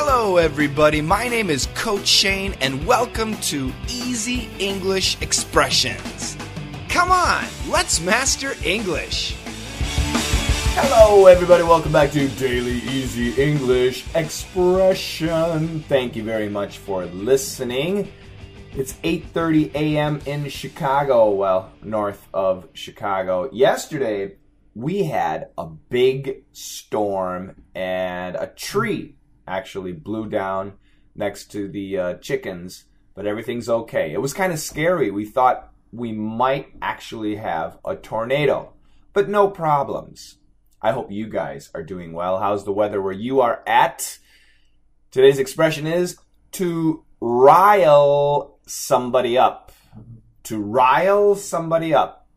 Hello, everybody. My name is Coach Shane, and welcome to Easy English Expressions. Come on, let's master English. Hello, everybody. Welcome back to Daily Easy English Expression. Thank you very much for listening. It's 8:30 a.m. in Chicago, well, north of Chicago. Yesterday, we had a big storm and a tree actually blew down next to the uh, chickens, but everything's okay. It was kind of scary. We thought we might actually have a tornado, but no problems. I hope you guys are doing well. How's the weather where you are at? Today's expression is to rile somebody up. To rile somebody up.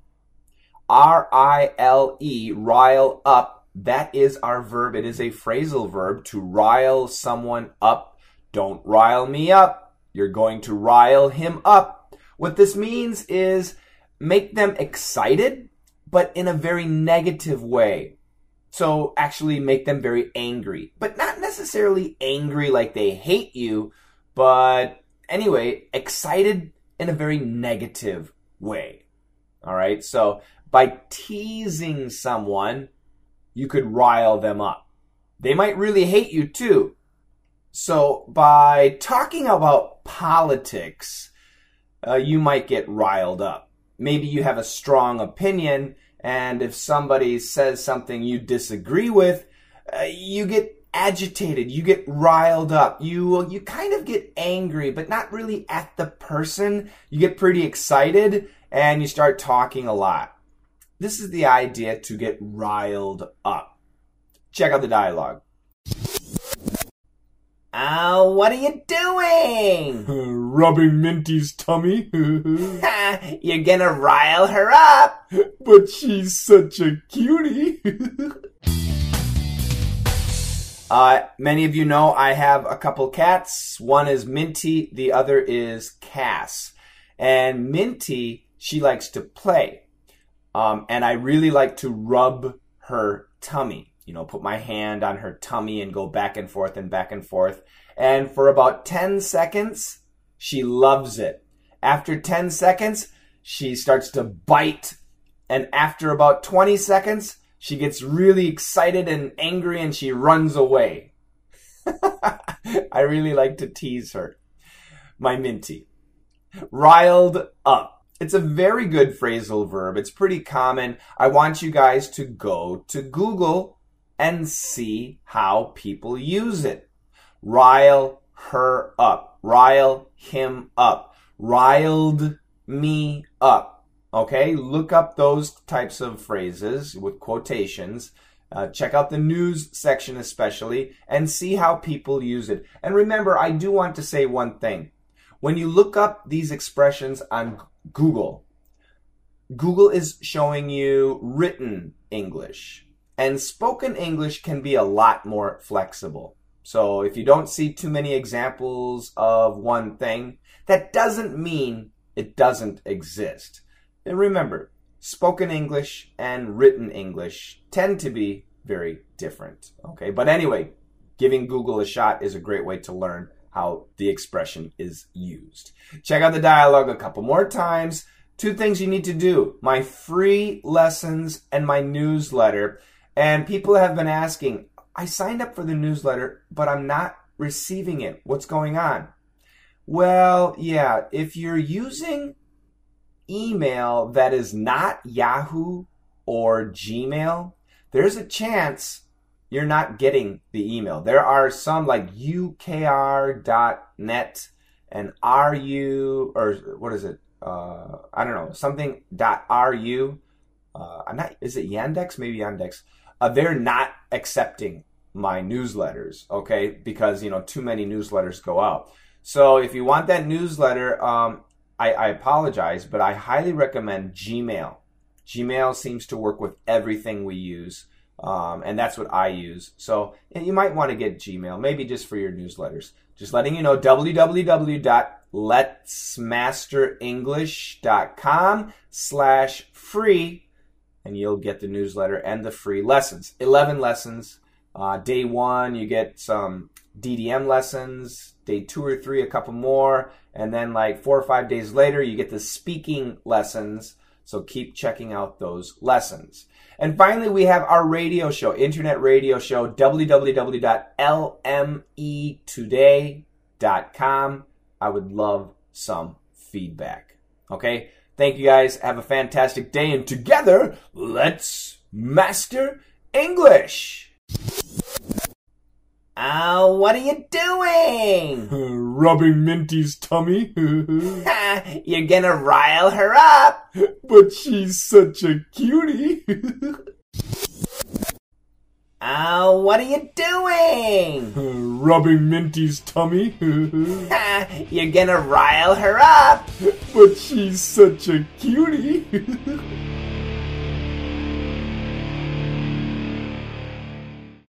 R I L E, rile up that is our verb. It is a phrasal verb to rile someone up. Don't rile me up. You're going to rile him up. What this means is make them excited, but in a very negative way. So actually make them very angry, but not necessarily angry like they hate you, but anyway, excited in a very negative way. All right. So by teasing someone, you could rile them up. They might really hate you too. So by talking about politics, uh, you might get riled up. Maybe you have a strong opinion, and if somebody says something you disagree with, uh, you get agitated, you get riled up, you you kind of get angry, but not really at the person. You get pretty excited, and you start talking a lot. This is the idea to get riled up. Check out the dialogue. Oh, what are you doing? rubbing Minty's tummy. You're gonna rile her up. But she's such a cutie. uh, many of you know I have a couple cats. One is Minty, the other is Cass. And Minty, she likes to play. Um, and I really like to rub her tummy. You know, put my hand on her tummy and go back and forth and back and forth. And for about 10 seconds, she loves it. After 10 seconds, she starts to bite. And after about 20 seconds, she gets really excited and angry and she runs away. I really like to tease her. My Minty. Riled up. It's a very good phrasal verb. It's pretty common. I want you guys to go to Google and see how people use it. Rile her up. Rile him up. Riled me up. Okay, look up those types of phrases with quotations. Uh, check out the news section especially and see how people use it. And remember, I do want to say one thing. When you look up these expressions on Google. Google is showing you written English, and spoken English can be a lot more flexible. So if you don't see too many examples of one thing, that doesn't mean it doesn't exist. And remember, spoken English and written English tend to be very different. Okay, but anyway, giving Google a shot is a great way to learn how the expression is used. Check out the dialogue a couple more times. Two things you need to do my free lessons and my newsletter. And people have been asking, I signed up for the newsletter, but I'm not receiving it. What's going on? Well, yeah, if you're using email that is not Yahoo or Gmail, there's a chance you're not getting the email. There are some like ukr.net and ru or what is it? Uh, I don't know something dot ru. Uh, I'm not. Is it Yandex? Maybe Yandex. Uh, they're not accepting my newsletters. Okay, because you know too many newsletters go out. So if you want that newsletter, um, I, I apologize, but I highly recommend Gmail. Gmail seems to work with everything we use. Um, and that's what I use. So you might want to get Gmail, maybe just for your newsletters. Just letting you know www.letsmasterenglish.com slash free, and you'll get the newsletter and the free lessons. 11 lessons. Uh, day one, you get some DDM lessons, day two or three, a couple more, and then like four or five days later, you get the speaking lessons. So keep checking out those lessons. And finally, we have our radio show, internet radio show, www.lmetoday.com. I would love some feedback. Okay? Thank you guys. Have a fantastic day. And together, let's master English. Uh, what are you doing? Rubbing Minty's tummy. You're gonna rile her up. but she's such a cutie. Oh, what are you doing? Rubbing Minty's tummy. You're gonna rile her up. but she's such a cutie.